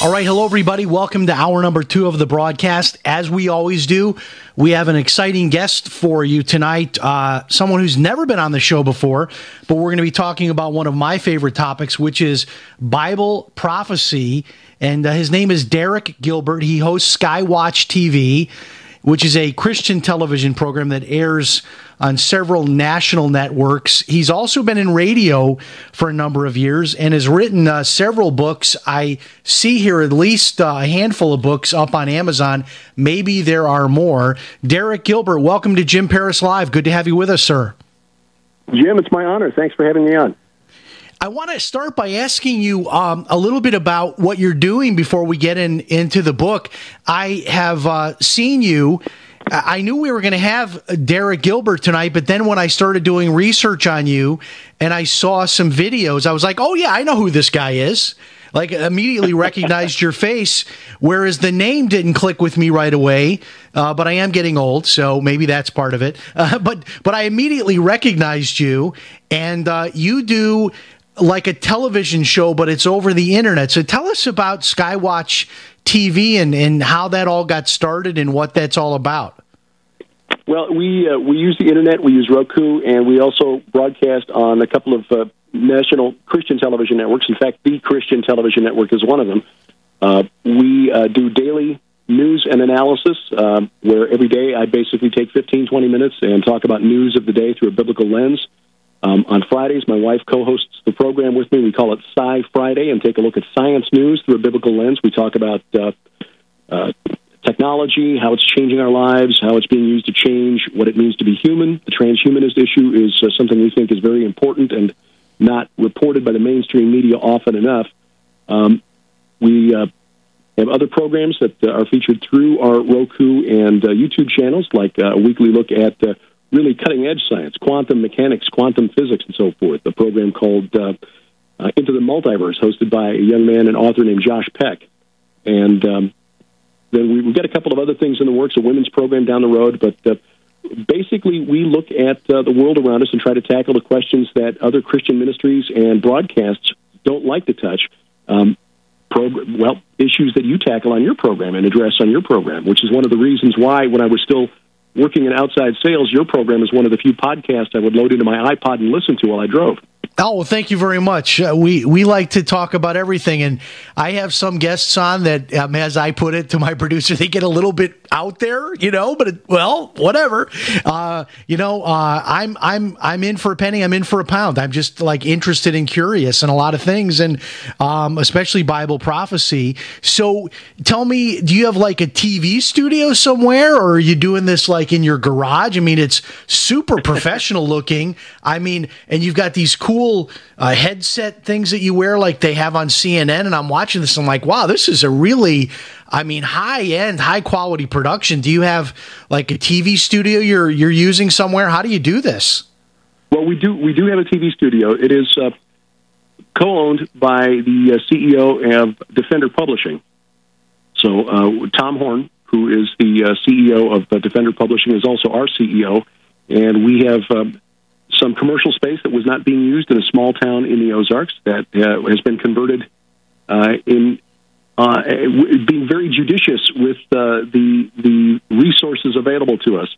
All right, hello everybody. Welcome to hour number two of the broadcast. As we always do, we have an exciting guest for you tonight. Uh, someone who's never been on the show before, but we're going to be talking about one of my favorite topics, which is Bible prophecy. And uh, his name is Derek Gilbert. He hosts Skywatch TV, which is a Christian television program that airs on several national networks. He's also been in radio for a number of years and has written uh, several books. I see here at least uh, a handful of books up on Amazon. Maybe there are more. Derek Gilbert, welcome to Jim Paris Live. Good to have you with us, sir. Jim, it's my honor. Thanks for having me on. I want to start by asking you um, a little bit about what you're doing before we get in into the book. I have uh, seen you. I knew we were going to have Derek Gilbert tonight, but then when I started doing research on you and I saw some videos, I was like, "Oh yeah, I know who this guy is." Like immediately recognized your face, whereas the name didn't click with me right away. Uh, but I am getting old, so maybe that's part of it. Uh, but but I immediately recognized you, and uh, you do like a television show, but it's over the internet. So tell us about Skywatch TV and, and how that all got started and what that's all about. Well, we uh, we use the internet. We use Roku, and we also broadcast on a couple of uh, national Christian television networks. In fact, the Christian television network is one of them. Uh, we uh, do daily news and analysis, um, where every day I basically take 15, 20 minutes and talk about news of the day through a biblical lens. Um, on Fridays, my wife co-hosts the program with me. We call it Sci Friday, and take a look at science news through a biblical lens. We talk about uh, uh, technology, how it's changing our lives, how it's being used to change what it means to be human. The transhumanist issue is uh, something we think is very important and not reported by the mainstream media often enough. Um, we uh, have other programs that uh, are featured through our Roku and uh, YouTube channels, like a weekly look at really cutting edge science, quantum mechanics, quantum physics, and so forth. A program called uh, uh, Into the Multiverse, hosted by a young man and author named Josh Peck. And um, then we, we've got a couple of other things in the works, a women's program down the road, but uh, basically we look at uh, the world around us and try to tackle the questions that other Christian ministries and broadcasts don't like to touch. Um, prog- well, issues that you tackle on your program and address on your program, which is one of the reasons why when I was still working in outside sales, your program is one of the few podcasts I would load into my iPod and listen to while I drove. Oh, well, thank you very much. Uh, we we like to talk about everything, and I have some guests on that, um, as I put it to my producer, they get a little bit out there, you know. But it, well, whatever. Uh, you know, uh, I'm I'm I'm in for a penny. I'm in for a pound. I'm just like interested and curious in a lot of things, and um, especially Bible prophecy. So, tell me, do you have like a TV studio somewhere, or are you doing this like in your garage? I mean, it's super professional looking. I mean, and you've got these cool uh, headset things that you wear, like they have on CNN. And I'm watching this. I'm like, wow, this is a really, I mean, high end, high quality production. Do you have like a TV studio you're you're using somewhere? How do you do this? Well, we do. We do have a TV studio. It is uh, co-owned by the uh, CEO of Defender Publishing. So uh, Tom Horn, who is the uh, CEO of uh, Defender Publishing, is also our CEO, and we have um, some commercial space that was not being used in a small town in the Ozarks that uh, has been converted in uh, being very judicious with uh, the the resources available to us.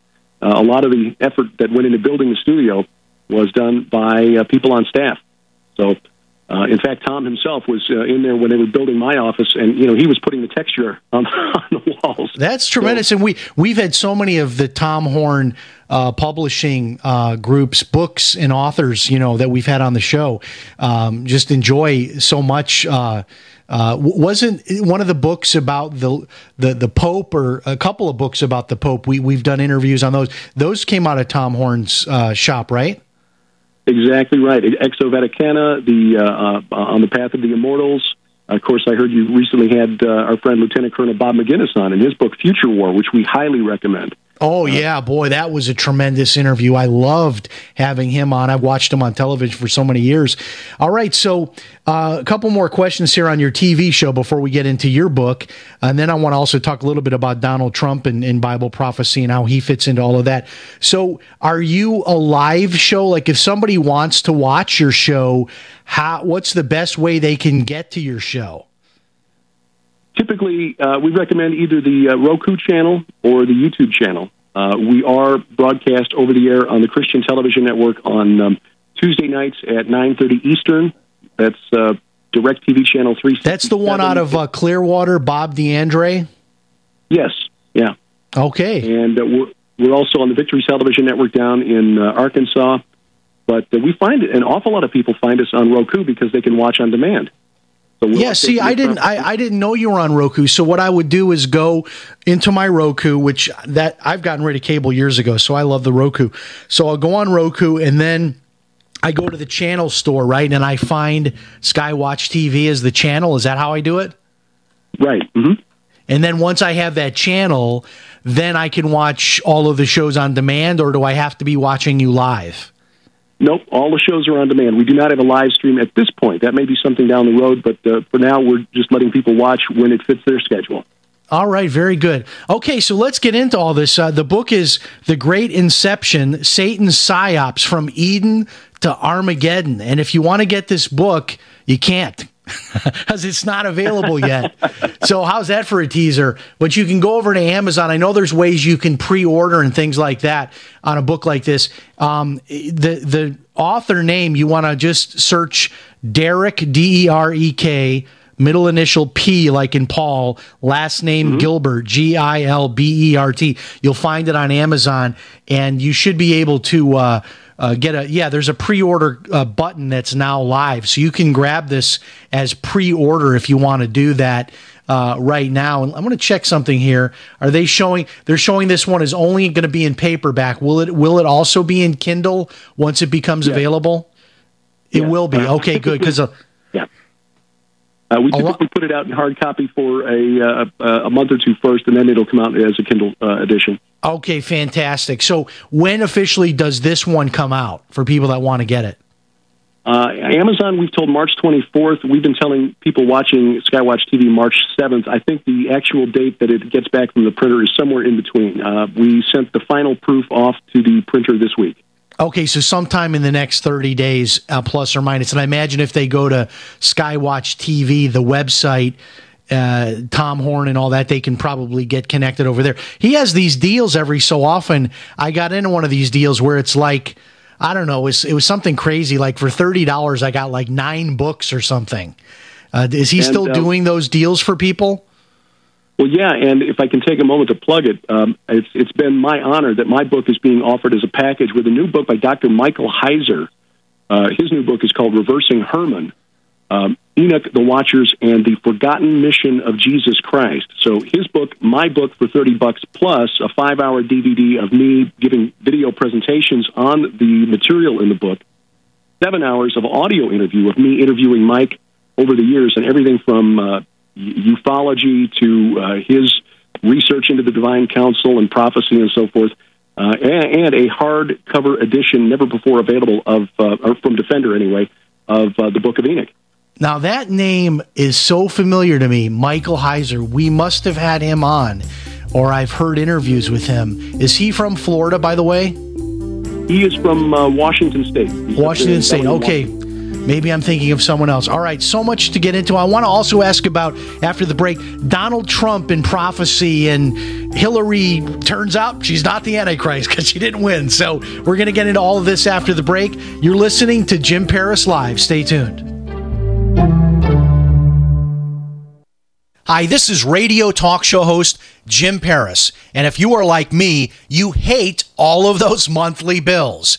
uh, a lot of the effort that went into building the studio was done by uh, people on staff. So, uh, in fact, Tom himself was uh, in there when they were building my office, and you know he was putting the texture on, on the walls. That's tremendous, and we we've had so many of the Tom Horn uh, publishing uh, groups, books, and authors, you know, that we've had on the show. Um, just enjoy so much. Uh, uh, wasn't one of the books about the, the the Pope, or a couple of books about the Pope? We we've done interviews on those. Those came out of Tom Horn's uh, shop, right? Exactly right. Exo Vaticana, the uh, uh, on the path of the immortals. Of course, I heard you recently had uh, our friend Lieutenant Colonel Bob Maginnis on in his book Future War, which we highly recommend. Oh yeah, boy, that was a tremendous interview. I loved having him on. I've watched him on television for so many years. All right, so uh, a couple more questions here on your TV show before we get into your book, and then I want to also talk a little bit about Donald Trump and, and Bible prophecy and how he fits into all of that. So, are you a live show? Like, if somebody wants to watch your show, how? What's the best way they can get to your show? Typically uh, we recommend either the uh, Roku channel or the YouTube channel. Uh, we are broadcast over the air on the Christian Television Network on um, Tuesday nights at 9:30 Eastern. That's uh, Direct TV channel three. That's the one out of uh, Clearwater, Bob D'Andrea. Yes. Yeah. Okay. And uh, we're we're also on the Victory Television Network down in uh, Arkansas. But uh, we find an awful lot of people find us on Roku because they can watch on demand. So Yeah, see, I didn't, I, I didn't know you were on Roku. So what I would do is go into my Roku, which that I've gotten rid of cable years ago. So I love the Roku. So I'll go on Roku and then I go to the channel store, right, and I find Skywatch TV as the channel. Is that how I do it? right. hmm And then once I have that channel, then I can watch all of the shows on demand, or do I have to be watching you live? Nope, all the shows are on demand. We do not have a live stream at this point. That may be something down the road, but uh, for now, we're just letting people watch when it fits their schedule. All right, very good. Okay, so let's get into all this. Uh, the book is The Great Inception Satan's Psyops from Eden to Armageddon. And if you want to get this book, you can't because it's not available yet. so, how's that for a teaser? But you can go over to Amazon. I know there's ways you can pre order and things like that on a book like this. Um, the, the author name, you want to just search Derek, D E R E K middle initial P, like in Paul, last name Gilbert, G I L B E R T. You'll find it on Amazon, and you should be able to uh, uh, get a. Yeah, there's a pre order uh, button that's now live. So you can grab this as pre order if you want to do that. Uh, right now, and I'm going to check something here. Are they showing? They're showing this one is only going to be in paperback. Will it? Will it also be in Kindle once it becomes available? It Yeah. will be. Uh, Okay, good. Because Yeah. Uh, we typically put it out in hard copy for a, uh, a month or two first, and then it'll come out as a Kindle uh, edition. Okay, fantastic. So when officially does this one come out for people that want to get it? Uh, Amazon, we've told March 24th. We've been telling people watching Skywatch TV March 7th. I think the actual date that it gets back from the printer is somewhere in between. Uh, we sent the final proof off to the printer this week. Okay, so sometime in the next 30 days, uh, plus or minus. And I imagine if they go to Skywatch TV, the website, uh, Tom Horn and all that, they can probably get connected over there. He has these deals every so often. I got into one of these deals where it's like, I don't know, it was, it was something crazy. Like for $30, I got like nine books or something. Uh, is he And, still um, doing those deals for people? Well, yeah, and if I can take a moment to plug it, um, it's, it's been my honor that my book is being offered as a package with a new book by Dr. Michael Heiser. Uh, his new book is called Reversing Hermon um, Enoch, the Watchers, and the Forgotten Mission of Jesus Christ. So his book, my book, for 30 bucks plus a five hour DVD of me giving video presentations on the material in the book, seven hours of audio interview of me interviewing Mike over the years, and everything from uh, ufology to uh, his research into the divine council and prophecy and so forth, uh, and, and a hardcover edition, never before available, of uh, or from Defender anyway, of uh, the Book of Enoch. Now that name is so familiar to me, Michael Heiser. We must have had him on, or I've heard interviews with him. Is he from Florida, by the way? He is from uh, Washington State. He's Washington State. Okay. Maybe I'm thinking of someone else. All right, so much to get into. I want to also ask about, after the break, Donald Trump in prophecy and Hillary turns out she's not the Antichrist because she didn't win. So we're going to get into all of this after the break. You're listening to Jim Paris Live. Stay tuned. Hi, this is radio talk show host Jim Paris. And if you are like me, you hate all of those monthly bills.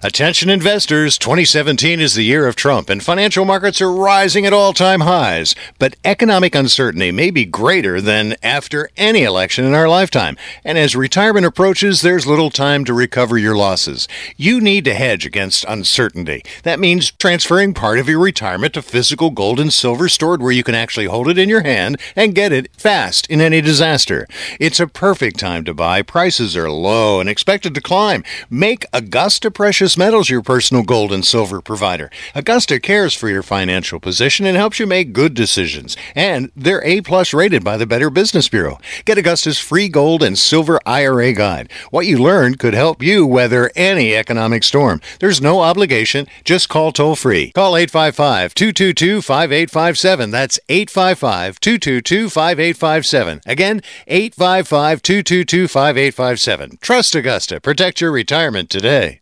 Attention investors, 2017 is the year of Trump, and financial markets are rising at all time highs. But economic uncertainty may be greater than after any election in our lifetime. And as retirement approaches, there's little time to recover your losses. You need to hedge against uncertainty. That means transferring part of your retirement to physical gold and silver stored where you can actually hold it in your hand and get it fast in any disaster. It's a perfect time to buy. Prices are low and expected to climb. Make Augusta Precious Metals your personal gold and silver provider. Augusta cares for your financial position and helps you make good decisions. And they're A plus rated by the Better Business Bureau. Get Augusta's free gold and silver IRA guide. What you learned could help you weather any economic storm. There's no obligation. Just call toll free. Call 855 222 5857. That's 855 222 5857. Again, 855 222 5857. Trust Augusta. Protect your retirement today.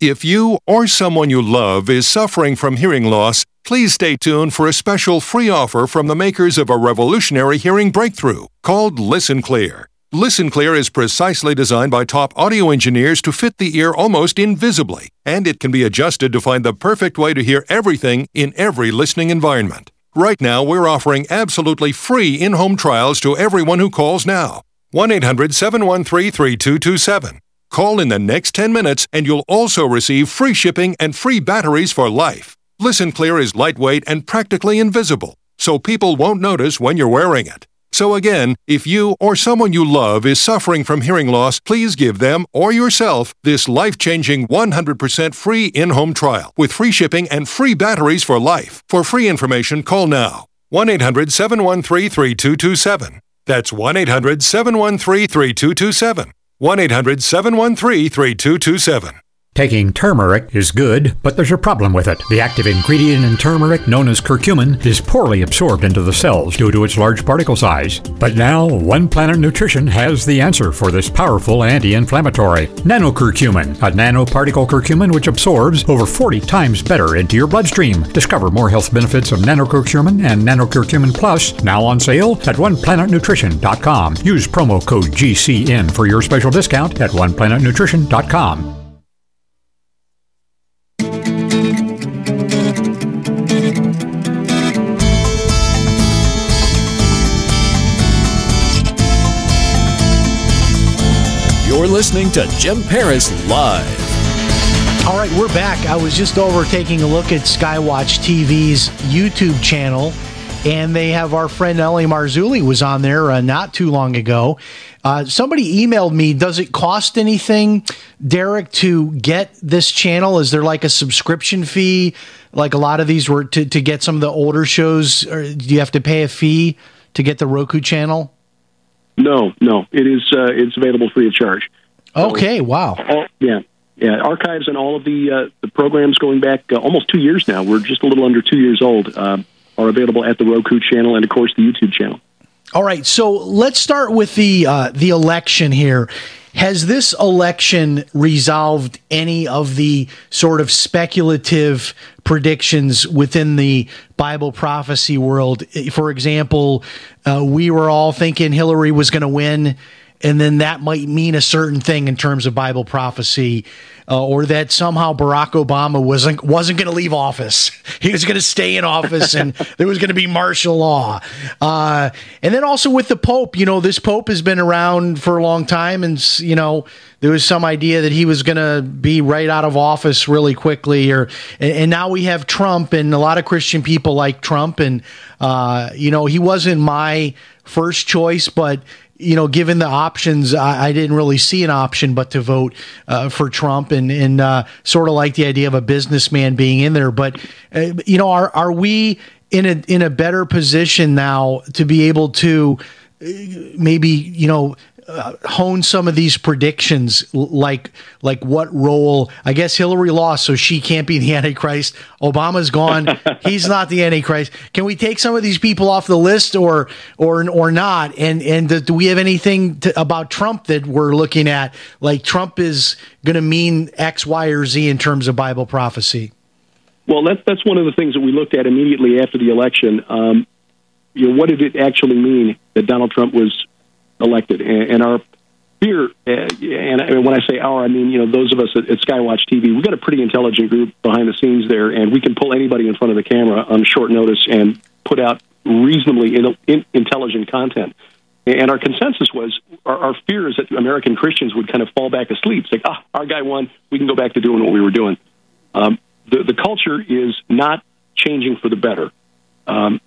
If you or someone you love is suffering from hearing loss, please stay tuned for a special free offer from the makers of a revolutionary hearing breakthrough called Listen Clear. Listen Clear is precisely designed by top audio engineers to fit the ear almost invisibly, and it can be adjusted to find the perfect way to hear everything in every listening environment. Right now, we're offering absolutely free in home trials to everyone who calls now. 1 800 713 3227. Call in the next 10 minutes and you'll also receive free shipping and free batteries for life. Listen Clear is lightweight and practically invisible, so people won't notice when you're wearing it. So again, if you or someone you love is suffering from hearing loss, please give them or yourself this life-changing 100% free in-home trial with free shipping and free batteries for life. For free information, call now. 1-800-713-3227. That's 1-800-713-3227. 1 800 713 3227. Taking turmeric is good, but there's a problem with it. The active ingredient in turmeric, known as curcumin, is poorly absorbed into the cells due to its large particle size. But now, One Planet Nutrition has the answer for this powerful anti inflammatory nanocurcumin, a nanoparticle curcumin which absorbs over 40 times better into your bloodstream. Discover more health benefits of nanocurcumin and nanocurcumin plus now on sale at oneplanetnutrition.com. Use promo code GCN for your special discount at oneplanetnutrition.com. You're listening to Jim Paris Live. All right, we're back. I was just over taking a look at Skywatch TV's YouTube channel, and they have our friend L.A. Marzulli was on there uh, not too long ago. Uh, somebody emailed me. Does it cost anything, Derek, to get this channel? Is there like a subscription fee, like a lot of these were to, to get some of the older shows? Do you have to pay a fee to get the Roku channel? No, no, it is. Uh, it's available free of charge. Okay, wow. All, yeah, yeah. Archives and all of the uh, the programs going back uh, almost two years now. We're just a little under two years old. Uh, are available at the Roku channel and of course the YouTube channel. All right, so let's start with the uh, the election here. Has this election resolved any of the sort of speculative predictions within the Bible prophecy world? For example, uh, we were all thinking Hillary was going to win, and then that might mean a certain thing in terms of Bible prophecy, uh, or that somehow Barack Obama wasn't wasn't going to leave office. He was going to stay in office, and there was going to be martial law. Uh, and then also with the Pope, you know, this Pope has been around for a long time, and you know, there was some idea that he was going to be right out of office really quickly, or and, and, now we have Trump, and a lot of Christian people like Trump, and uh, you know, he wasn't my first choice, but you know, given the options, I, I, didn't really see an option but to vote uh, for Trump, and and uh, sort of like the idea of a businessman being in there. But uh, you know, are are we in a in a better position now to be able to uh, maybe you know uh, hone some of these predictions like like what role i guess hillary lost so she can't be the antichrist. Obama's gone. He's not the antichrist. Can we take some of these people off the list or or or not? And and do we have anything to, about trump that we're looking at? Like trump is going to mean x y or z in terms of bible prophecy. Well that's that's one of the things that we looked at immediately after the election. Um, you know what did it actually mean that donald trump was elected. And, and our fear, uh, and when I say our, I mean, you know, those of us at, at Skywatch TV, we've got a pretty intelligent group behind the scenes there, and we can pull anybody in front of the camera on short notice and put out reasonably in, in, intelligent content. And our consensus was our, our fear is that American Christians would kind of fall back asleep, say, ah, our guy won, we can go back to doing what we were doing. Um, the, the culture is not changing for the better. Um,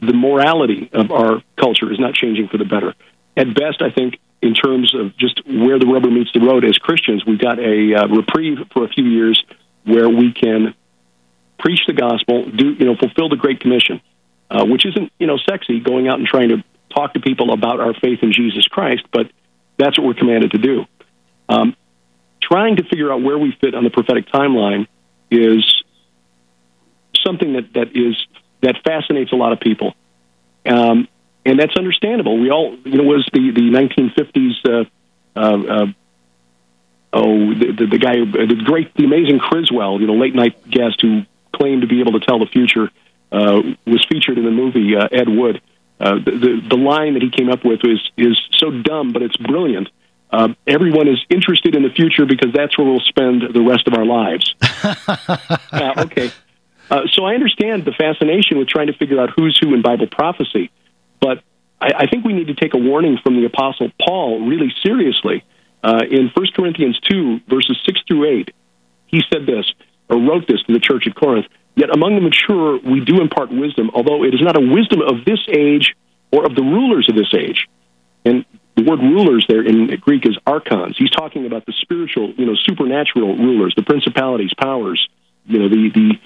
the morality of our culture is not changing for the better at best, I think, in terms of just where the rubber meets the road as Christians, we've got a uh, reprieve for a few years where we can preach the gospel, do you know, fulfill the Great Commission, uh, which isn't you know sexy, going out and trying to talk to people about our faith in Jesus Christ, but that's what we're commanded to do. Um, trying to figure out where we fit on the prophetic timeline is something that, that is that fascinates a lot of people. Um, and that's understandable. We all, you know, was the the 1950s. Uh, uh, uh, oh, the, the, the guy, the great, the amazing Criswell, you know, late night guest who claimed to be able to tell the future, uh, was featured in the movie uh, Ed Wood. Uh, the, the the line that he came up with is is so dumb, but it's brilliant. Uh, everyone is interested in the future because that's where we'll spend the rest of our lives. uh, okay. Uh, so I understand the fascination with trying to figure out who's who in Bible prophecy. But I, I think we need to take a warning from the Apostle Paul really seriously. Uh, in 1 Corinthians 2, verses 6 through 8, he said this, or wrote this to the church at Corinth Yet among the mature we do impart wisdom, although it is not a wisdom of this age or of the rulers of this age. And the word rulers there in Greek is archons. He's talking about the spiritual, you know, supernatural rulers, the principalities, powers, you know, the the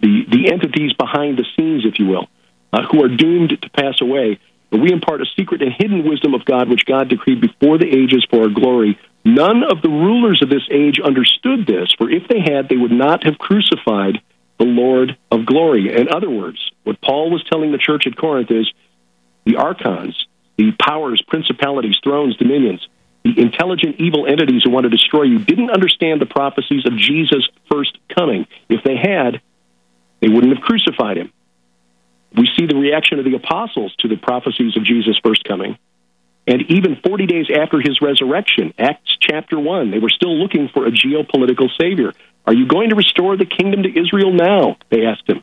the, the entities behind the scenes, if you will uh, who are doomed to pass away. But we impart a secret and hidden wisdom of God, which God decreed before the ages for our glory. None of the rulers of this age understood this, for if they had, they would not have crucified the Lord of glory. In other words, what Paul was telling the church at Corinth is the archons, the powers, principalities, thrones, dominions, the intelligent evil entities who want to destroy you didn't understand the prophecies of Jesus' first coming. If they had, they wouldn't have crucified him. We see the reaction of the apostles to the prophecies of Jesus' first coming. And even 40 days after his resurrection, Acts chapter 1, they were still looking for a geopolitical savior. Are you going to restore the kingdom to Israel now? They asked him.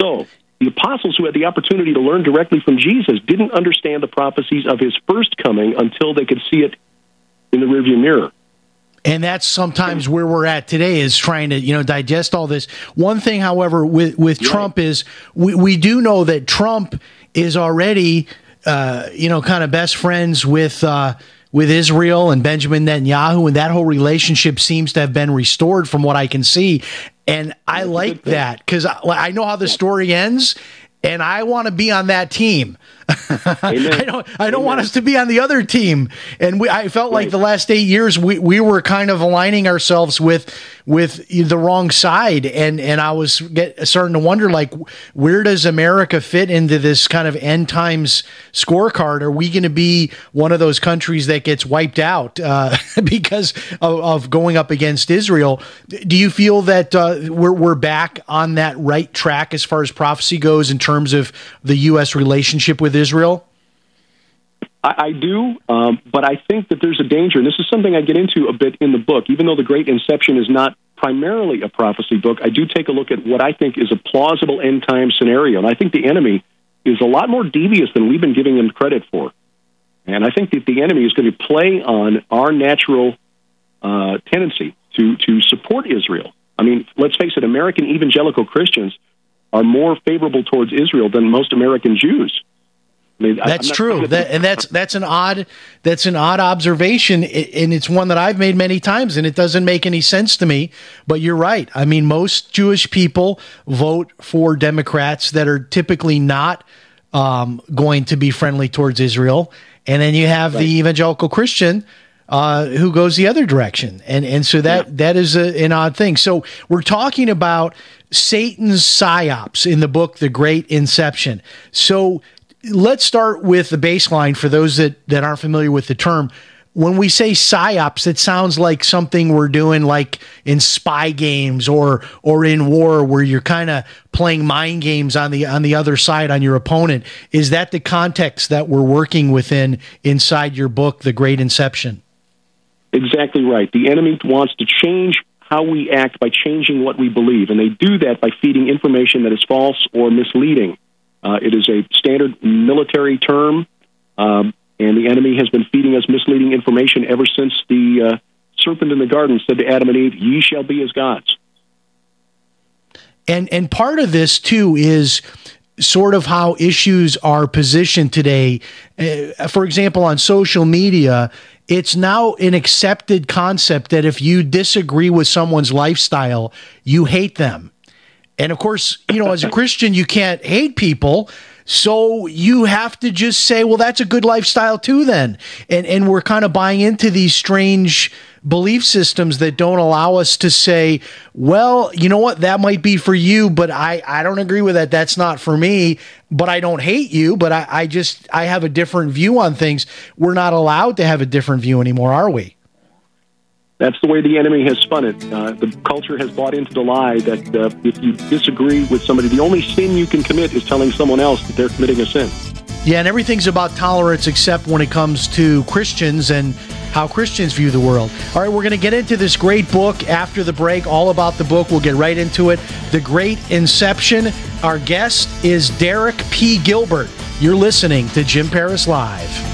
So, the apostles who had the opportunity to learn directly from Jesus didn't understand the prophecies of his first coming until they could see it in the rearview mirror. And that's sometimes where we're at today is trying to, you know, digest all this. One thing, however, with, with Trump is we, we do know that Trump is already, uh, you know, kind of best friends with, uh, with Israel and Benjamin Netanyahu, and that whole relationship seems to have been restored from what I can see. And I like that because I, I know how the story ends, and I want to be on that team. I don't. I don't want us to be on the other team. And we, I felt like the last eight years we, we were kind of aligning ourselves with with the wrong side, and and I was get, starting to wonder like where does America fit into this kind of end times scorecard? Are we going to be one of those countries that gets wiped out uh, because of, of, going up against Israel? Do you feel that uh, we're we're back on that right track as far as prophecy goes in terms of the U.S. relationship with Israel? I, I do, um, but I think that there's a danger, and this is something I get into a bit in the book. Even though the Great Inception is not primarily a prophecy book, I do take a look at what I think is a plausible end time scenario, and I think the enemy is a lot more devious than we've been giving him credit for. And I think that the enemy is going to play on our natural uh, tendency to to support Israel. I mean, let's face it, American evangelical Christians are more favorable towards Israel than most American Jews. Mean, that's true. That, and that's that's an odd that's an odd observation, and it's one that I've made many times, and it doesn't make any sense to me. But you're right. I mean, most Jewish people vote for Democrats that are typically not um, going to be friendly towards Israel, and then you have right. the evangelical Christian uh, who goes the other direction, and and so that yeah. that is a, an odd thing. So we're talking about Satan's psyops in the book, The Great Inception. So let's start with the baseline for those that, that aren't familiar with the term. When we say psyops, it sounds like something we're doing like in spy games or or in war where you're kind of playing mind games on the on the other side on your opponent. Is that the context that we're working within inside your book, The Great Inception? Exactly right. The enemy wants to change how we act by changing what we believe, and they do that by feeding information that is false or misleading. Uh, it is a standard military term, um, and the enemy has been feeding us misleading information ever since the uh, serpent in the garden said to Adam and Eve, "Ye shall be as gods." And and part of this too is sort of how issues are positioned today. Uh, for example, on social media, it's now an accepted concept that if you disagree with someone's lifestyle, you hate them. And of course, you know, as a Christian, you can't hate people. So you have to just say, well, that's a good lifestyle too, then. And and we're kind of buying into these strange belief systems that don't allow us to say, well, you know what, that might be for you, but I, I don't agree with that. That's not for me. But I don't hate you, but I, I just I have a different view on things. We're not allowed to have a different view anymore, are we? That's the way the enemy has spun it. Uh, the culture has bought into the lie that uh, if you disagree with somebody, the only sin you can commit is telling someone else that they're committing a sin. Yeah, and everything's about tolerance except when it comes to Christians and how Christians view the world. All right, we're going to get into this great book after the break, all about the book. We'll get right into it. The Great Inception. Our guest is Derek P. Gilbert. You're listening to Jim Paris Live.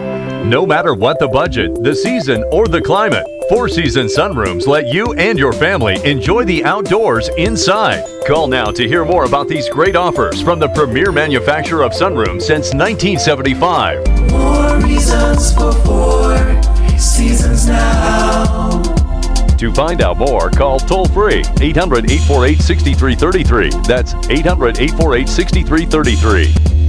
No matter what the budget, the season, or the climate, Four Season Sunrooms let you and your family enjoy the outdoors inside. Call now to hear more about these great offers from the premier manufacturer of sunrooms since 1975. More reasons for four seasons now. To find out more, call toll free 800 848 6333. That's 800 848 6333.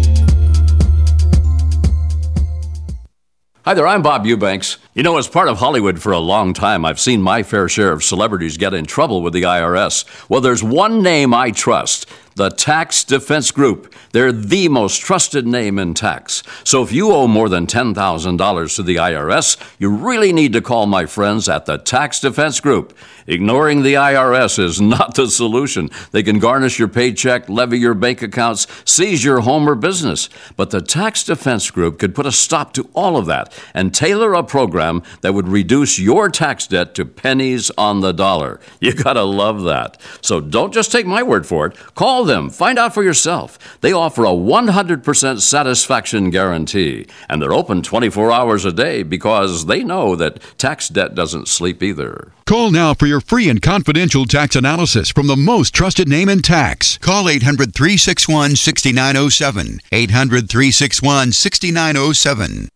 Hi there, I'm Bob Eubanks. You know, as part of Hollywood for a long time, I've seen my fair share of celebrities get in trouble with the IRS. Well, there's one name I trust the Tax Defense Group. They're the most trusted name in tax. So if you owe more than $10,000 to the IRS, you really need to call my friends at the Tax Defense Group. Ignoring the IRS is not the solution. They can garnish your paycheck, levy your bank accounts, seize your home or business. But the Tax Defense Group could put a stop to all of that and tailor a program that would reduce your tax debt to pennies on the dollar. You gotta love that. So don't just take my word for it. Call them, find out for yourself. They offer a 100% satisfaction guarantee, and they're open 24 hours a day because they know that tax debt doesn't sleep either. Call now for your free and confidential tax analysis from the most trusted name in tax. Call 800 361 6907. 800 361 6907.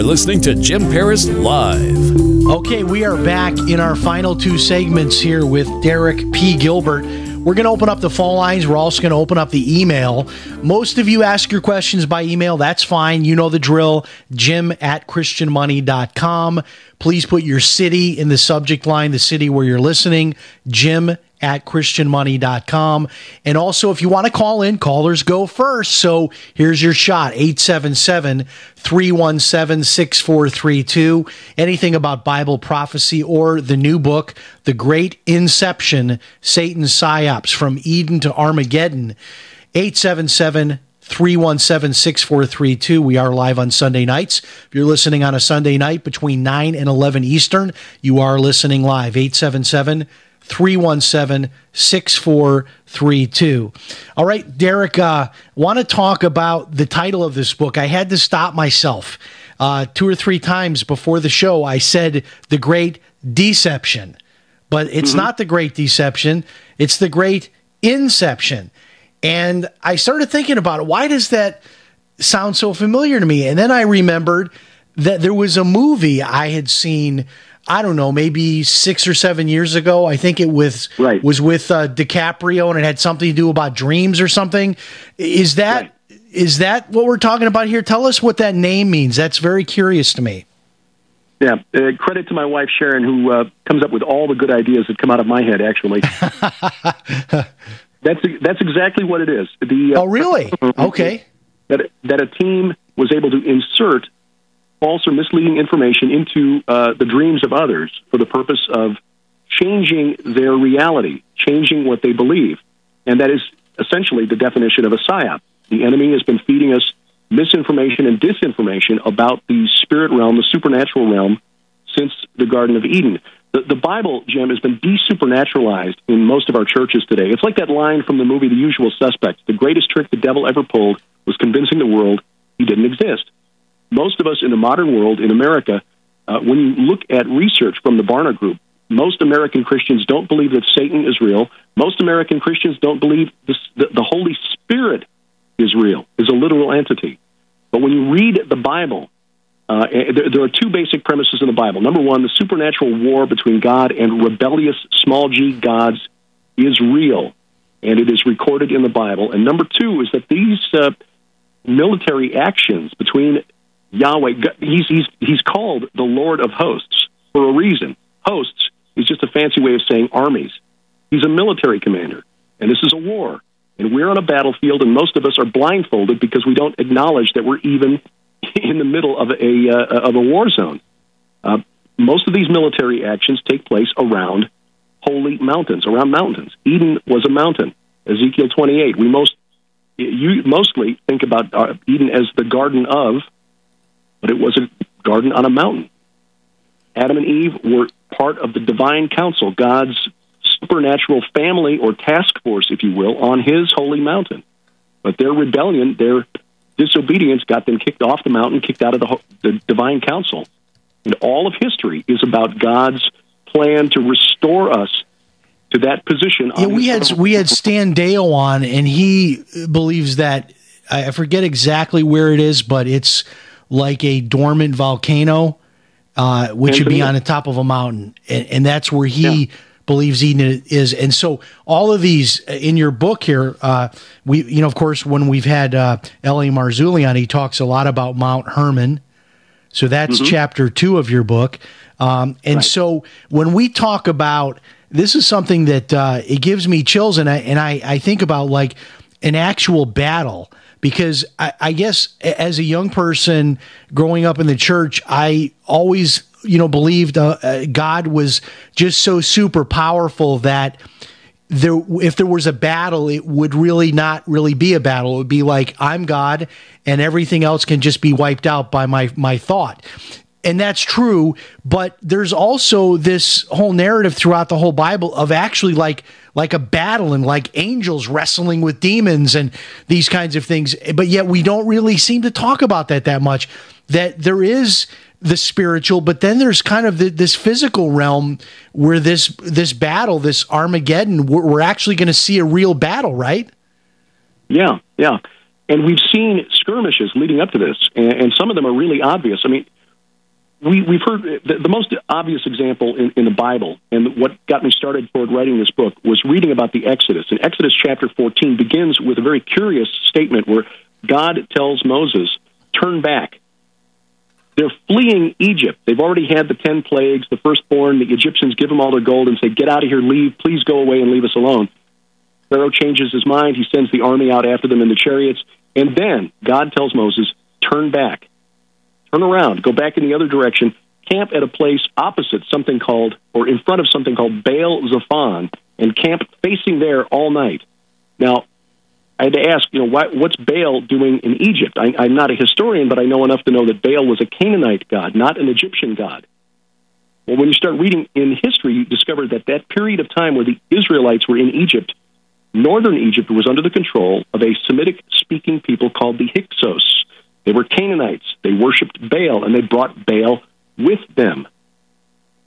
Are listening to Jim Paris Live. Okay, we are back in our final two segments here with Derek P. Gilbert. We're going to open up the phone lines. We're also going to open up the email. Most of you ask your questions by email. That's fine. You know the drill. Jim at ChristianMoney.com. Please put your city in the subject line, the city where you're listening. Jim at christianmoney.com. And also, if you want to call in, callers go first. So here's your shot 877 317 6432. Anything about Bible prophecy or the new book, The Great Inception Satan's Psyops from Eden to Armageddon. 877 317 6432. We are live on Sunday nights. If you're listening on a Sunday night between 9 and 11 Eastern, you are listening live. 877 317 6432. All right, Derek, uh, want to talk about the title of this book. I had to stop myself uh, two or three times before the show. I said The Great Deception, but it's mm-hmm. not The Great Deception, it's The Great Inception. And I started thinking about it. Why does that sound so familiar to me? And then I remembered that there was a movie I had seen I don't know, maybe six or seven years ago. I think it was right. was with uh, DiCaprio, and it had something to do about dreams or something. Is that right. is that what we're talking about here? Tell us what that name means. That's very curious to me. Yeah, uh, credit to my wife Sharon, who uh, comes up with all the good ideas that come out of my head. Actually, that's that's exactly what it is. The uh, oh, really? Okay. That that a team was able to insert false or misleading information into uh, the dreams of others for the purpose of changing their reality, changing what they believe. And that is essentially the definition of a psyop. The enemy has been feeding us misinformation and disinformation about the spirit realm, the supernatural realm, since the Garden of Eden. The, the Bible, Jim, has been desupernaturalized in most of our churches today. It's like that line from the movie The Usual Suspects. The greatest trick the devil ever pulled was convincing the world he didn't exist. Most of us in the modern world, in America, uh, when you look at research from the Barna Group, most American Christians don't believe that Satan is real. Most American Christians don't believe this, the, the Holy Spirit is real, is a literal entity. But when you read the Bible, uh, there, there, are two basic premises in the Bible. Number one, the supernatural war between God and rebellious small g gods is real, and it is recorded in the Bible. And number two is that these uh, military actions between Yahweh, he's, he's, he's called the Lord of hosts for a reason. Hosts is just a fancy way of saying armies. He's a military commander, and this is a war. And we're on a battlefield, and most of us are blindfolded because we don't acknowledge that we're even in the middle of a, uh, of a war zone. Uh, most of these military actions take place around holy mountains, around mountains. Eden was a mountain. Ezekiel 28. We most you mostly think about uh, Eden as the garden of, but it was a garden on a mountain. Adam and Eve were part of the divine council, God's supernatural family or task force, if you will, on his holy mountain. But their rebellion, their disobedience got them kicked off the mountain, kicked out of the, the divine council. And all of history is about God's plan to restore us to that position. Yeah, we had we had Stan Deyo on, and he believes that I forget exactly where it is, but it's like a dormant volcano uh, which would be on the top of a mountain, and, and that's where he yeah. believes Eden is. And so, all of these uh, in your book here, uh, we, you know, of course, when we've had uh, L.A. Marzulli on, he talks a lot about Mount Hermon. So that's mm-hmm. chapter two of your book. Um, and right. so, when we talk about this, is something that uh, it gives me chills, and I and I, I think about like an actual battle because I, I guess as a young person growing up in the church, I always you know believed uh, uh, God was just so super powerful that there if there was a battle it would really not really be a battle. It would be like I'm God and everything else can just be wiped out by my my thought. And that's true but there's also this whole narrative throughout the whole bible of actually like like a battle and like angels wrestling with demons and these kinds of things. But yet we don't really seem to talk about that that much that there is the spiritual but then there's kind of the, this physical realm where this this battle this armageddon we're, we're actually going to see a real battle right? Yeah yeah. And we've seen skirmishes leading up to this and, and some of them are really obvious. I mean we, we've heard the, the most obvious example in, in, the Bible, and what got me started toward writing this book was reading about the Exodus. And Exodus chapter 14 begins with a very curious statement where God tells Moses, Turn back. They're fleeing Egypt. They've already had the 10 plagues, the firstborn. The Egyptians give them all their gold and say, Get out of here, leave, please go away and leave us alone. Pharaoh changes his mind. He sends the army out after them in the chariots. And then God tells Moses, Turn back turn around, go back in the other direction, camp at a place opposite something called, or in front of something called Baal Zephon, and camp facing there all night. Now, I had to ask, you know, why, what's Baal doing in Egypt? I, I'm not a historian, but I know enough to know that Baal was a Canaanite god, not an Egyptian god. Well, when you start reading in history, you discover that that period of time where the Israelites were in Egypt, northern Egypt was under the control of a Semitic speaking people called the Hyksos. They were Canaanites. They worshipped Baal, and they brought Baal with them.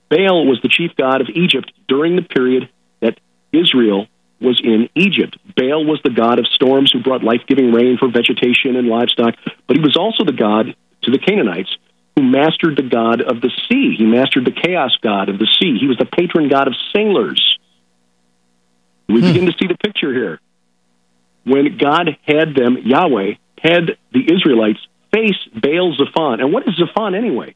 Baal was the chief god of Egypt during the period that Israel was in Egypt. Baal was the god of storms who brought life giving rain for vegetation and livestock, but he was also the god to the Canaanites who mastered the god of the sea. He mastered the chaos god of the sea. He was the patron god of sailors. We hmm. begin to see the picture here. When God had them, Yahweh, had the Israelites face Baal Zephon. And what is Zephon anyway?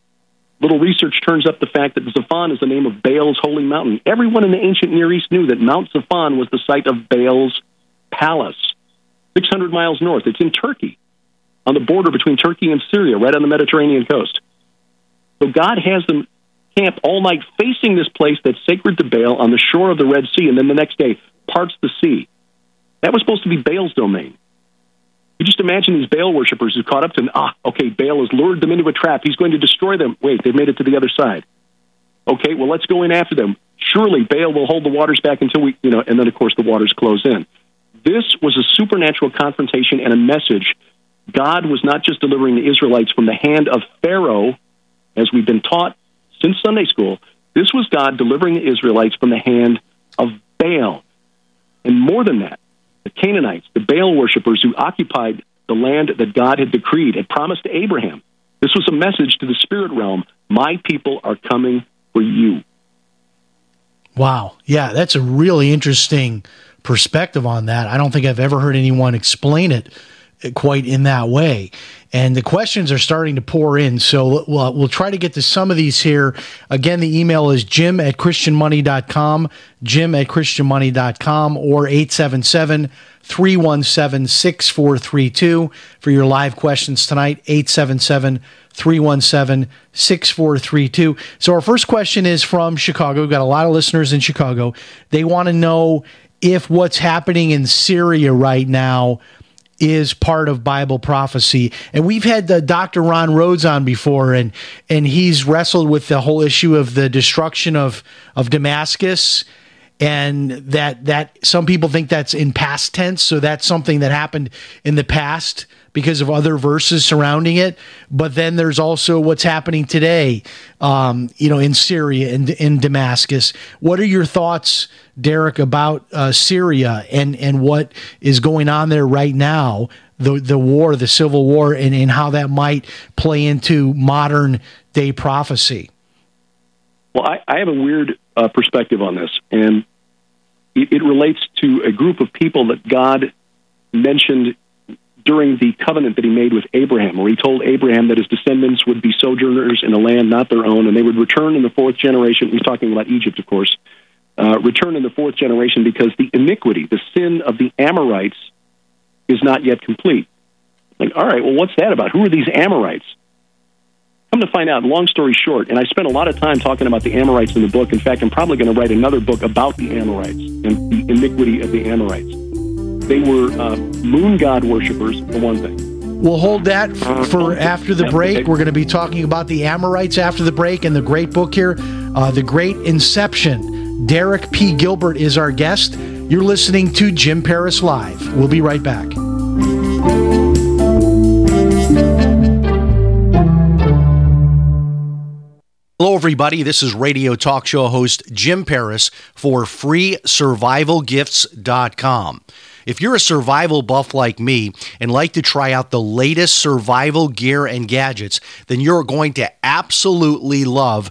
Little research turns up the fact that Zephon is the name of Baal's holy mountain. Everyone in the ancient Near East knew that Mount Zephon was the site of Baal's palace, 600 miles north. It's in Turkey, on the border between Turkey and Syria, right on the Mediterranean coast. So God has them camp all night facing this place that's sacred to Baal on the shore of the Red Sea, and then the next day parts the sea. That was supposed to be Baal's domain. You just imagine these Baal worshippers who caught up to, ah, okay, Baal has lured them into a trap. He's going to destroy them. Wait, they've made it to the other side. Okay, well, let's go in after them. Surely Baal will hold the waters back until we, you know, and then of course the waters close in. This was a supernatural confrontation and a message. God was not just delivering the Israelites from the hand of Pharaoh, as we've been taught since Sunday school. This was God delivering the Israelites from the hand of Baal. And more than that, the Canaanites, the Baal worshippers who occupied the land that God had decreed, had promised to Abraham. This was a message to the spirit realm My people are coming for you. Wow. Yeah, that's a really interesting perspective on that. I don't think I've ever heard anyone explain it quite in that way. And the questions are starting to pour in. So we'll, we'll try to get to some of these here. Again, the email is jim at christianmoney.com, jim at christianmoney.com, or 877 317 6432 for your live questions tonight. 877 317 6432. So, our first question is from Chicago. We've got a lot of listeners in Chicago. They want to know if what's happening in Syria right now is part of Bible prophecy. And we've had the Dr. Ron Rhodes on before and and he's wrestled with the whole issue of the destruction of of Damascus and that that some people think that's in past tense so that's something that happened in the past because of other verses surrounding it. But then there's also what's happening today um, you know in syria and in damascus. What are your thoughts derek about uh, syria and and what is going on there right now the the war the civil war and, and how that might play into modern day prophecy? Well i, I have a weird uh, perspective on this, and it, it relates to a group of people that God mentioned during the covenant that he made with Abraham, where he told Abraham that his descendants would be sojourners in a land not their own, and they would return in the fourth generation. He's talking about Egypt, of course. Uh, return in the fourth generation because the iniquity, the sin of the Amorites, is not yet complete. Like, all right, well, what's that about? Who are these Amorites? Come to find out, long story short, and I spent a lot of time talking about the Amorites in the book. In fact, I'm probably going to write another book about the Amorites and the iniquity of the Amorites. They were uh, moon god worshippers, for one thing. We'll hold that for after the break. We're going to be talking about the Amorites after the break and the great book here, uh, The Great Inception. Derek P. Gilbert is our guest. You're listening to Jim Paris Live. We'll be right back. Hello, everybody. This is radio talk show host Jim Paris for freesurvivalgifts.com. If you're a survival buff like me and like to try out the latest survival gear and gadgets, then you're going to absolutely love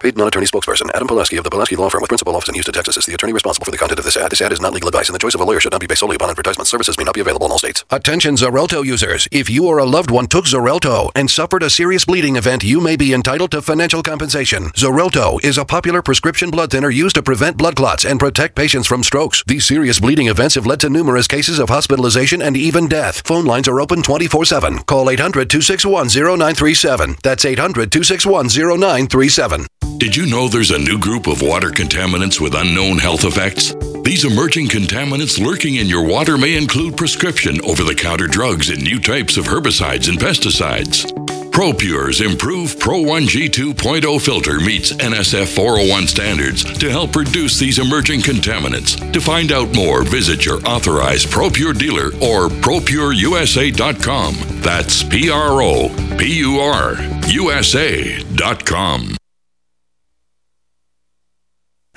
Paid non-attorney spokesperson Adam Pulaski of the Pulaski Law Firm with principal office in Houston, Texas is the attorney responsible for the content of this ad. This ad is not legal advice, and the choice of a lawyer should not be based solely upon advertisement. Services may not be available in all states. Attention Xarelto users. If you or a loved one took Xarelto and suffered a serious bleeding event, you may be entitled to financial compensation. Xarelto is a popular prescription blood thinner used to prevent blood clots and protect patients from strokes. These serious bleeding events have led to numerous cases of hospitalization and even death. Phone lines are open 24-7. Call 800-261-0937. That's 800-261-0937. Did you know there's a new group of water contaminants with unknown health effects? These emerging contaminants lurking in your water may include prescription over the counter drugs and new types of herbicides and pesticides. ProPure's improved Pro 1G 2.0 filter meets NSF 401 standards to help reduce these emerging contaminants. To find out more, visit your authorized ProPure dealer or ProPureUSA.com. That's P R O P U R USA.com.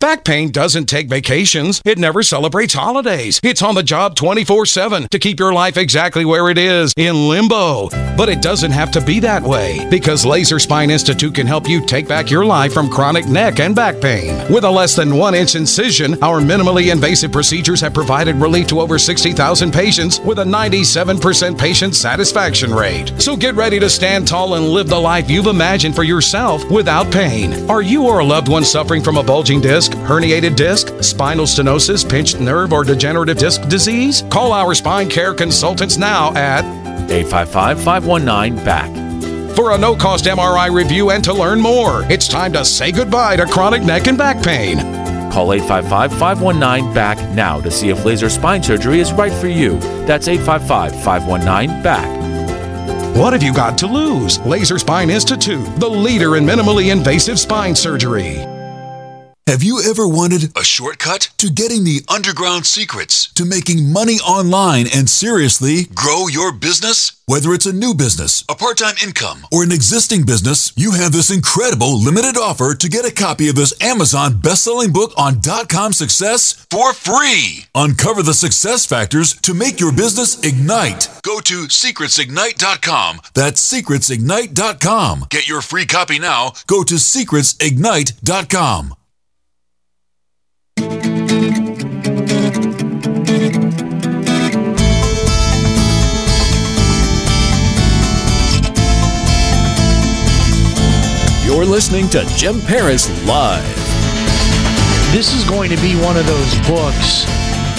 Back pain doesn't take vacations. It never celebrates holidays. It's on the job 24 7 to keep your life exactly where it is in limbo. But it doesn't have to be that way because Laser Spine Institute can help you take back your life from chronic neck and back pain. With a less than one inch incision, our minimally invasive procedures have provided relief to over 60,000 patients with a 97% patient satisfaction rate. So get ready to stand tall and live the life you've imagined for yourself without pain. Are you or a loved one suffering from a bulging disc? Herniated disc, spinal stenosis, pinched nerve, or degenerative disc disease? Call our spine care consultants now at 855 519 BACK. For a no cost MRI review and to learn more, it's time to say goodbye to chronic neck and back pain. Call 855 519 BACK now to see if laser spine surgery is right for you. That's 855 519 BACK. What have you got to lose? Laser Spine Institute, the leader in minimally invasive spine surgery. Have you ever wanted a shortcut to getting the underground secrets to making money online and seriously grow your business? Whether it's a new business, a part time income, or an existing business, you have this incredible limited offer to get a copy of this Amazon best selling book on dot com success for free. Uncover the success factors to make your business ignite. Go to secretsignite.com. That's secretsignite.com. Get your free copy now. Go to secretsignite.com. You're listening to Jim Paris Live. This is going to be one of those books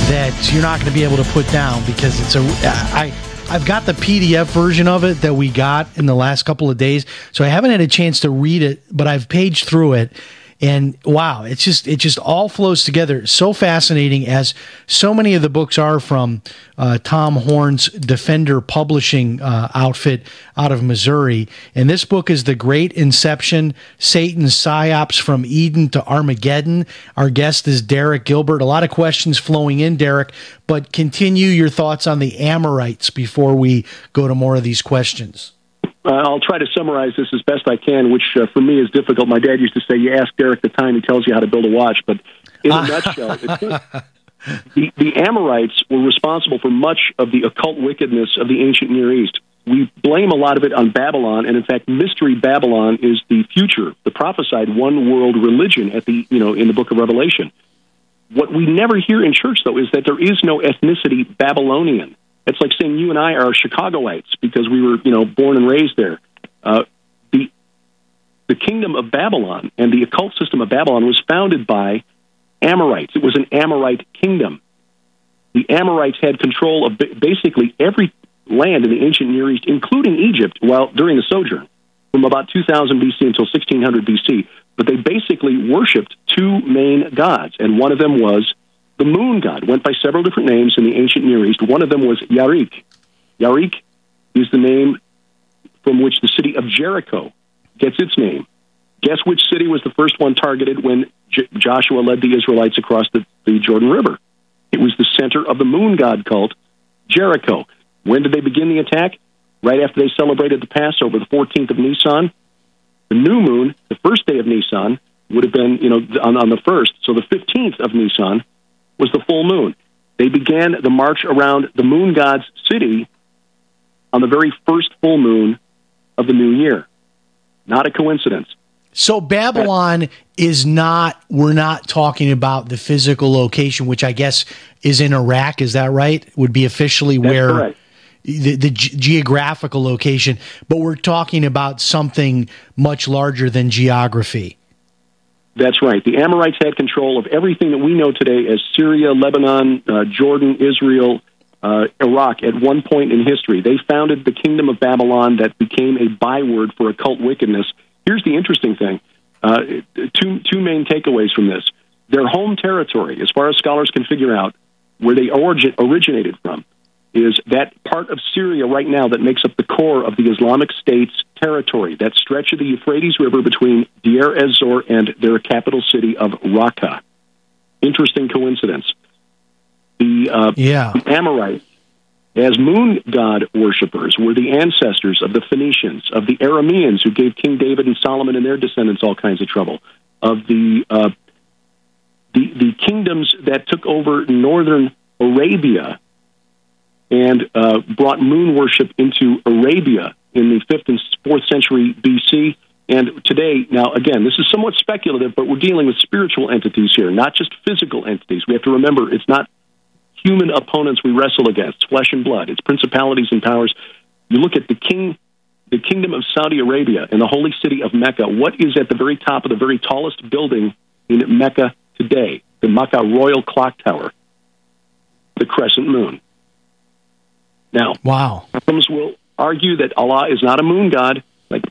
that you're not going to be able to put down because it's a I I've got the PDF version of it that we got in the last couple of days, so I haven't had a chance to read it, but I've paged through it and wow it's just it just all flows together. So fascinating as so many of the books are from uh, tom horn's defender publishing uh, outfit out of missouri. And this book is the great inception satan's psyops from eden to armageddon. Our guest is derek gilbert. A lot of questions flowing in derek but continue your thoughts on the amorites before we go to more of these questions uh, I'll try to summarize this as best I can, which uh, for me is difficult. My dad used to say, "You ask Derek the time; he tells you how to build a watch." But in a nutshell, the, the Amorites were responsible for much of the occult wickedness of the ancient Near East. We blame a lot of it on Babylon, and in fact, Mystery Babylon is the future, the prophesied one world religion at the you know in the Book of Revelation. What we never hear in church, though, is that there is no ethnicity Babylonian. It's like saying you and I are Chicagoites because we were, you know, born and raised there. Uh, the the kingdom of Babylon and the occult system of Babylon was founded by Amorites. It was an Amorite kingdom. The Amorites had control of basically every land in the ancient Near East, including Egypt, while during the sojourn, from about 2000 BC until 1600 BC. But they basically worshipped two main gods, and one of them was the moon god went by several different names in the ancient Near East. One of them was Yarik. Yarik is the name from which the city of Jericho gets its name. Guess which city was the first one targeted when J- Joshua led the Israelites across the, the Jordan River? It was the center of the moon god cult, Jericho. When did they begin the attack? Right after they celebrated the Passover, the 14th of Nisan. The new moon, the first day of Nisan, would have been, you know, on, on the first. So the 15th of Nisan was the full moon. They began the march around the moon god's city on the very first full moon of the new year. Not a coincidence. So Babylon is not we're not talking about the physical location which I guess is in Iraq is that right? Would be officially That's where correct. the, the ge- geographical location, but we're talking about something much larger than geography. That's right. The Amorites had control of everything that we know today as Syria, Lebanon, uh, Jordan, Israel, uh, Iraq at one point in history. They founded the kingdom of Babylon that became a byword for occult wickedness. Here's the interesting thing uh, two, two main takeaways from this. Their home territory, as far as scholars can figure out, where they origin, originated from, is that part of Syria right now that makes up the core of the Islamic State's territory, that stretch of the Euphrates River between Deir ez-Zor and their capital city of Raqqa. Interesting coincidence. The uh, yeah. Amorites, as moon god worshippers, were the ancestors of the Phoenicians, of the Arameans, who gave King David and Solomon and their descendants all kinds of trouble, of the uh, the, the kingdoms that took over northern Arabia and uh, brought moon worship into Arabia in the 5th and 4th century BC. And today, now again, this is somewhat speculative, but we're dealing with spiritual entities here, not just physical entities. We have to remember it's not human opponents we wrestle against, flesh and blood. It's principalities and powers. You look at the king, the kingdom of Saudi Arabia and the holy city of Mecca. What is at the very top of the very tallest building in Mecca today? The Mecca Royal Clock Tower, the crescent moon. Now, wow. Muslims will argue that Allah is not a moon god. Like,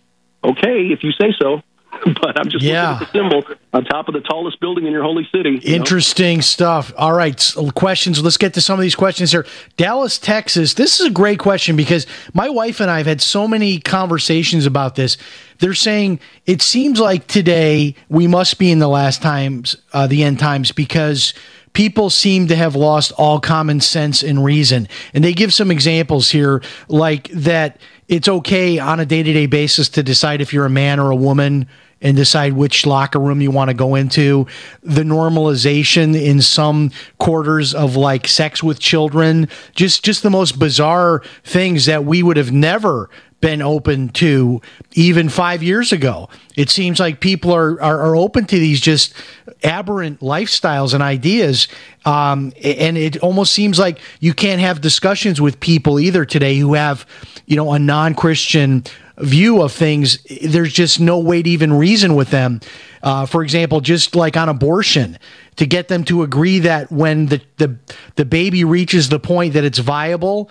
okay, if you say so. but I'm just Yeah. looking at the symbol on top of the tallest building in your holy city. you know? Interesting stuff. All right, s- questions. Let's get to some of these questions here. Dallas, Texas. This is a great question because my wife and I have had so many conversations about this. They're saying it seems like today we must be in the last times, uh, the end times, because people seem to have lost all common sense and reason. And they give some examples here, like that it's okay on a day to day basis to decide if you're a man or a woman and decide which locker room you want to go into. The normalization in some quarters of like sex with children, just just the most bizarre things that we would have never been open to even five years ago. It seems like people are are, are open to these just aberrant lifestyles and ideas, um, and it almost seems like you can't have discussions with people either today who have, you know, a non Christian view of things. There's just no way to even reason with them. Uh, for example, just like on abortion, to get them to agree that when the, the the baby reaches the point that it's viable,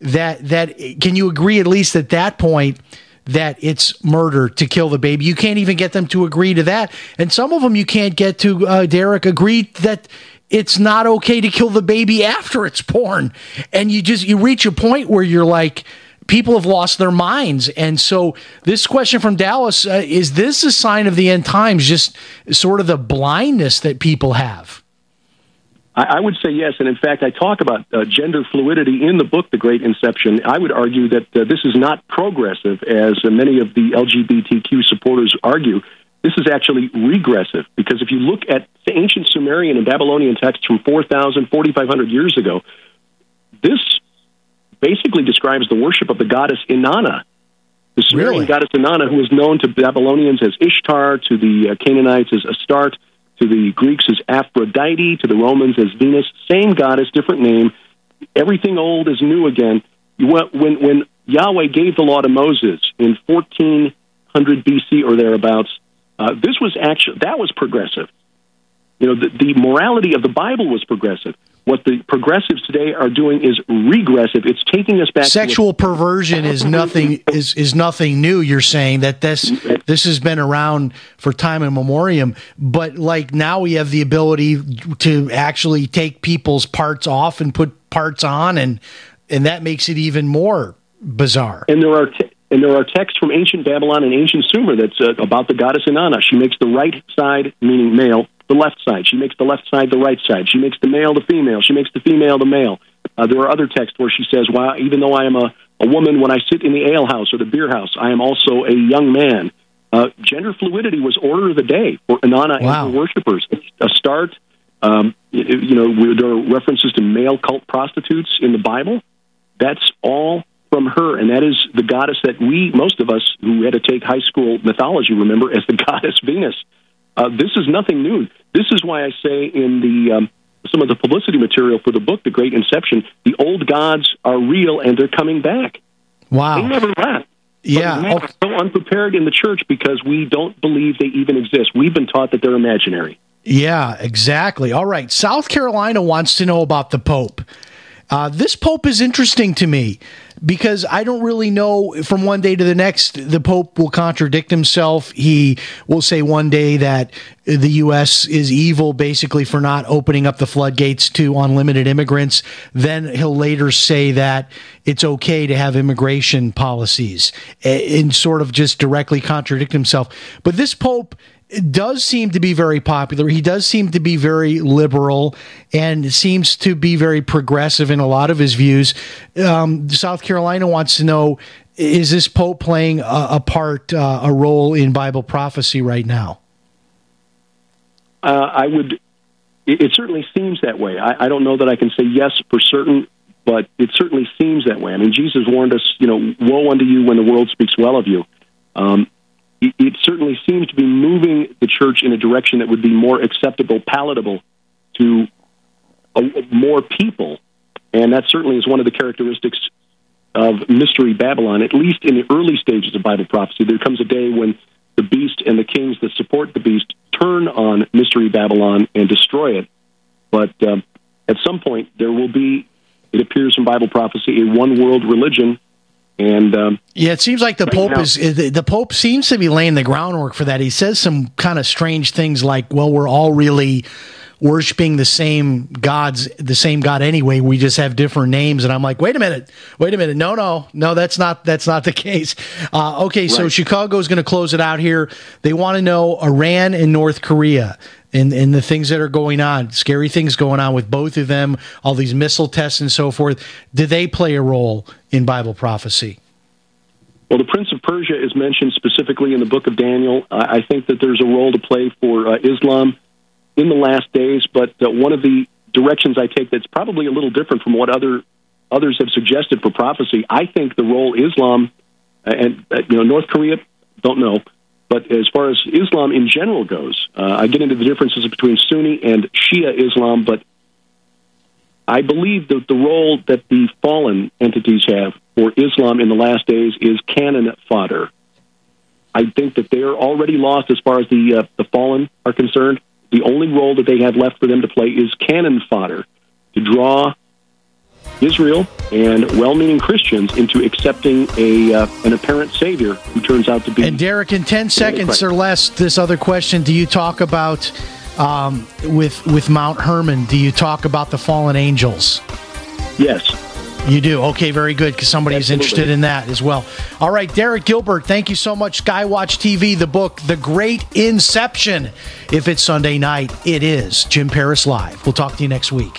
that that can you agree at least at that point that it's murder to kill the baby? You can't even get them to agree to that, and some of them you can't get to uh, Derek agree that it's not okay to kill the baby after it's born, and you just you reach a point where you're like people have lost their minds. And so, this question from Dallas uh, is this a sign of the end times? Just sort of the blindness that people have. I, I would say yes, and in fact, I talk about uh, gender fluidity in the book, The Great Inception. I would argue that uh, this is not progressive, as uh, many of the LGBTQ supporters argue. This is actually regressive because if you look at the ancient Sumerian and Babylonian texts from 4,000, 4,500 years ago, this basically describes the worship of the goddess Inanna, the Sumerian goddess Inanna, who was known to Babylonians as Ishtar, to the uh, Canaanites as Astarte, to the Greeks as Aphrodite, to the Romans as Venus. Same goddess, different name. Everything old is new again. When, when, Yahweh gave the law to Moses in 1400 BC or thereabouts, uh, this was actually that was progressive. You know, the, the morality of the Bible was progressive. What the progressives today are doing is regressive. It's taking us back. to Sexual perversion is nothing is is nothing new. You're saying that this this has been around for time immemorial, but like now we have the ability to actually take people's parts off and put parts on, and and that makes it even more bizarre. And there are te- and there are texts from ancient Babylon and ancient Sumer that's uh, about the goddess Inanna. She makes the right side, meaning male, the left side. She makes the left side the right side. She makes the male the female. She makes the female the male. Uh, there are other texts where she says, "Well, even though I am a, a woman, when I sit in the ale house or the beer house, I am also a young man." Uh, gender fluidity was order of the day for Inanna Wow. and her worshippers. Astarte, um, you, know, there are references to male cult prostitutes in the Bible. That's all from her, and that is the goddess that we, most of us who had to take high school mythology, remember as the goddess Venus. Uh, this is nothing new. This is why I say in the um, some of the publicity material for the book, The Great Inception, the old gods are real and they're coming back. Wow. They never left. Yeah. But we are so unprepared in the church because we don't believe they even exist. We've been taught that they're imaginary. Yeah, exactly. All right. South Carolina wants to know about the Pope. Uh, this Pope is interesting to me because I don't really know from one day to the next, the Pope will contradict himself. He will say one day that the U.S. is evil basically for not opening up the floodgates to unlimited immigrants. Then he'll later say that it's okay to have immigration policies eh, and sort of just directly contradict himself. But this Pope does seem to be very popular. He does seem to be very liberal and seems to be very progressive in a lot of his views. Um, South Carolina wants to know is this Pope playing a, a part, uh, a role in Bible prophecy right now? Uh, I would. It, it, certainly seems that way. I, I don't know that I can say yes for certain, but it certainly seems that way. I mean, Jesus warned us, you know, woe unto you when the world speaks well of you. Um, it, certainly seems to be moving the church in a direction that would be more acceptable, palatable to a, more people, and that certainly is one of the characteristics of mystery Babylon. At least in the early stages of Bible prophecy, there comes a day when the beast and the kings that support the beast turn on Mystery Babylon and destroy it. But um, at some point, there will be, it appears in Bible prophecy, a one world religion. And um, yeah, it seems like the right Pope now, is the Pope seems to be laying the groundwork for that. He says some kind of strange things like, "Well, we're all really worshiping the same gods, the same God anyway. We just have different names. And I'm like, wait a minute, wait a minute. No, no, no, that's not that's not the case. Uh, okay, right. so Chicago is going to close it out here. They want to know Iran and North Korea. And, and the things that are going on, scary things going on with both of them, all these missile tests and so forth. Do they play a role in Bible prophecy? Well, the Prince of Persia is mentioned specifically in the book of Daniel. I think that there's a role to play for uh, Islam in the last days. But uh, one of the directions I take that's probably a little different from what other others have suggested for prophecy. I think the role Islam uh, and uh, you know North Korea don't know, but as far as Islam in general goes, uh, I get into the differences between Sunni and Shia Islam, but I believe that the role that the fallen entities have for Islam in the last days is cannon fodder. I think that they're already lost as far as the uh, the fallen are concerned the only role that they have left for them to play is cannon fodder to draw Israel and well-meaning Christians into accepting a uh, an apparent savior who turns out to be. And Derek, in ten seconds or less, this other question: Do you talk about um, with with Mount Hermon? Do you talk about the fallen angels? Yes. You do? Okay, very good, because somebody's Absolutely. interested in that as well. All right, Derek Gilbert, thank you so much. Skywatch TV, the book, The Great Inception. If it's Sunday night, it is Jim Paris Live. We'll talk to you next week.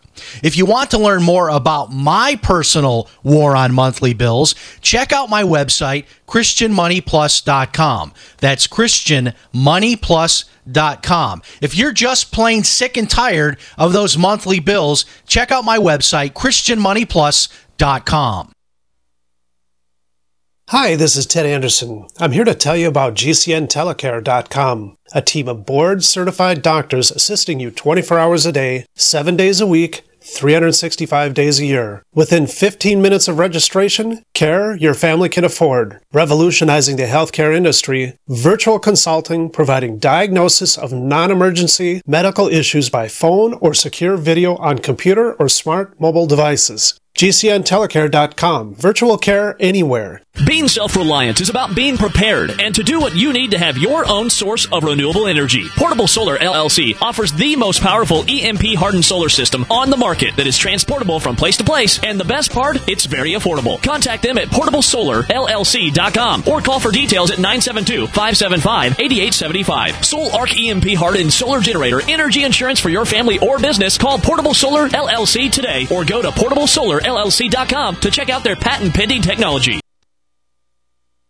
If you want to learn more about my personal war on monthly bills, check out my website, ChristianMoneyPlus.com. That's ChristianMoneyPlus.com. If you're just plain sick and tired of those monthly bills, check out my website, ChristianMoneyPlus.com. Hi, this is Ted Anderson. I'm here to tell you about GCNTelecare.com, a team of board certified doctors assisting you 24 hours a day, 7 days a week 365 days a year. Within 15 minutes of registration, care your family can afford. Revolutionizing the healthcare industry, virtual consulting providing diagnosis of non emergency medical issues by phone or secure video on computer or smart mobile devices gcntelecare.com. Virtual care anywhere. Being self reliant is about being prepared and to do what you need to have your own source of renewable energy. Portable Solar LLC offers the most powerful EMP hardened solar system on the market that is transportable from place to place, and the best part, it's very affordable. Contact them at portablesolarllc.com or call for details at 972 575 8875. Sol-Ark EMP hardened solar generator energy insurance for your family or business. Call Portable Solar LLC today or go to portablesolar.llc.com to check out their patent pending technology.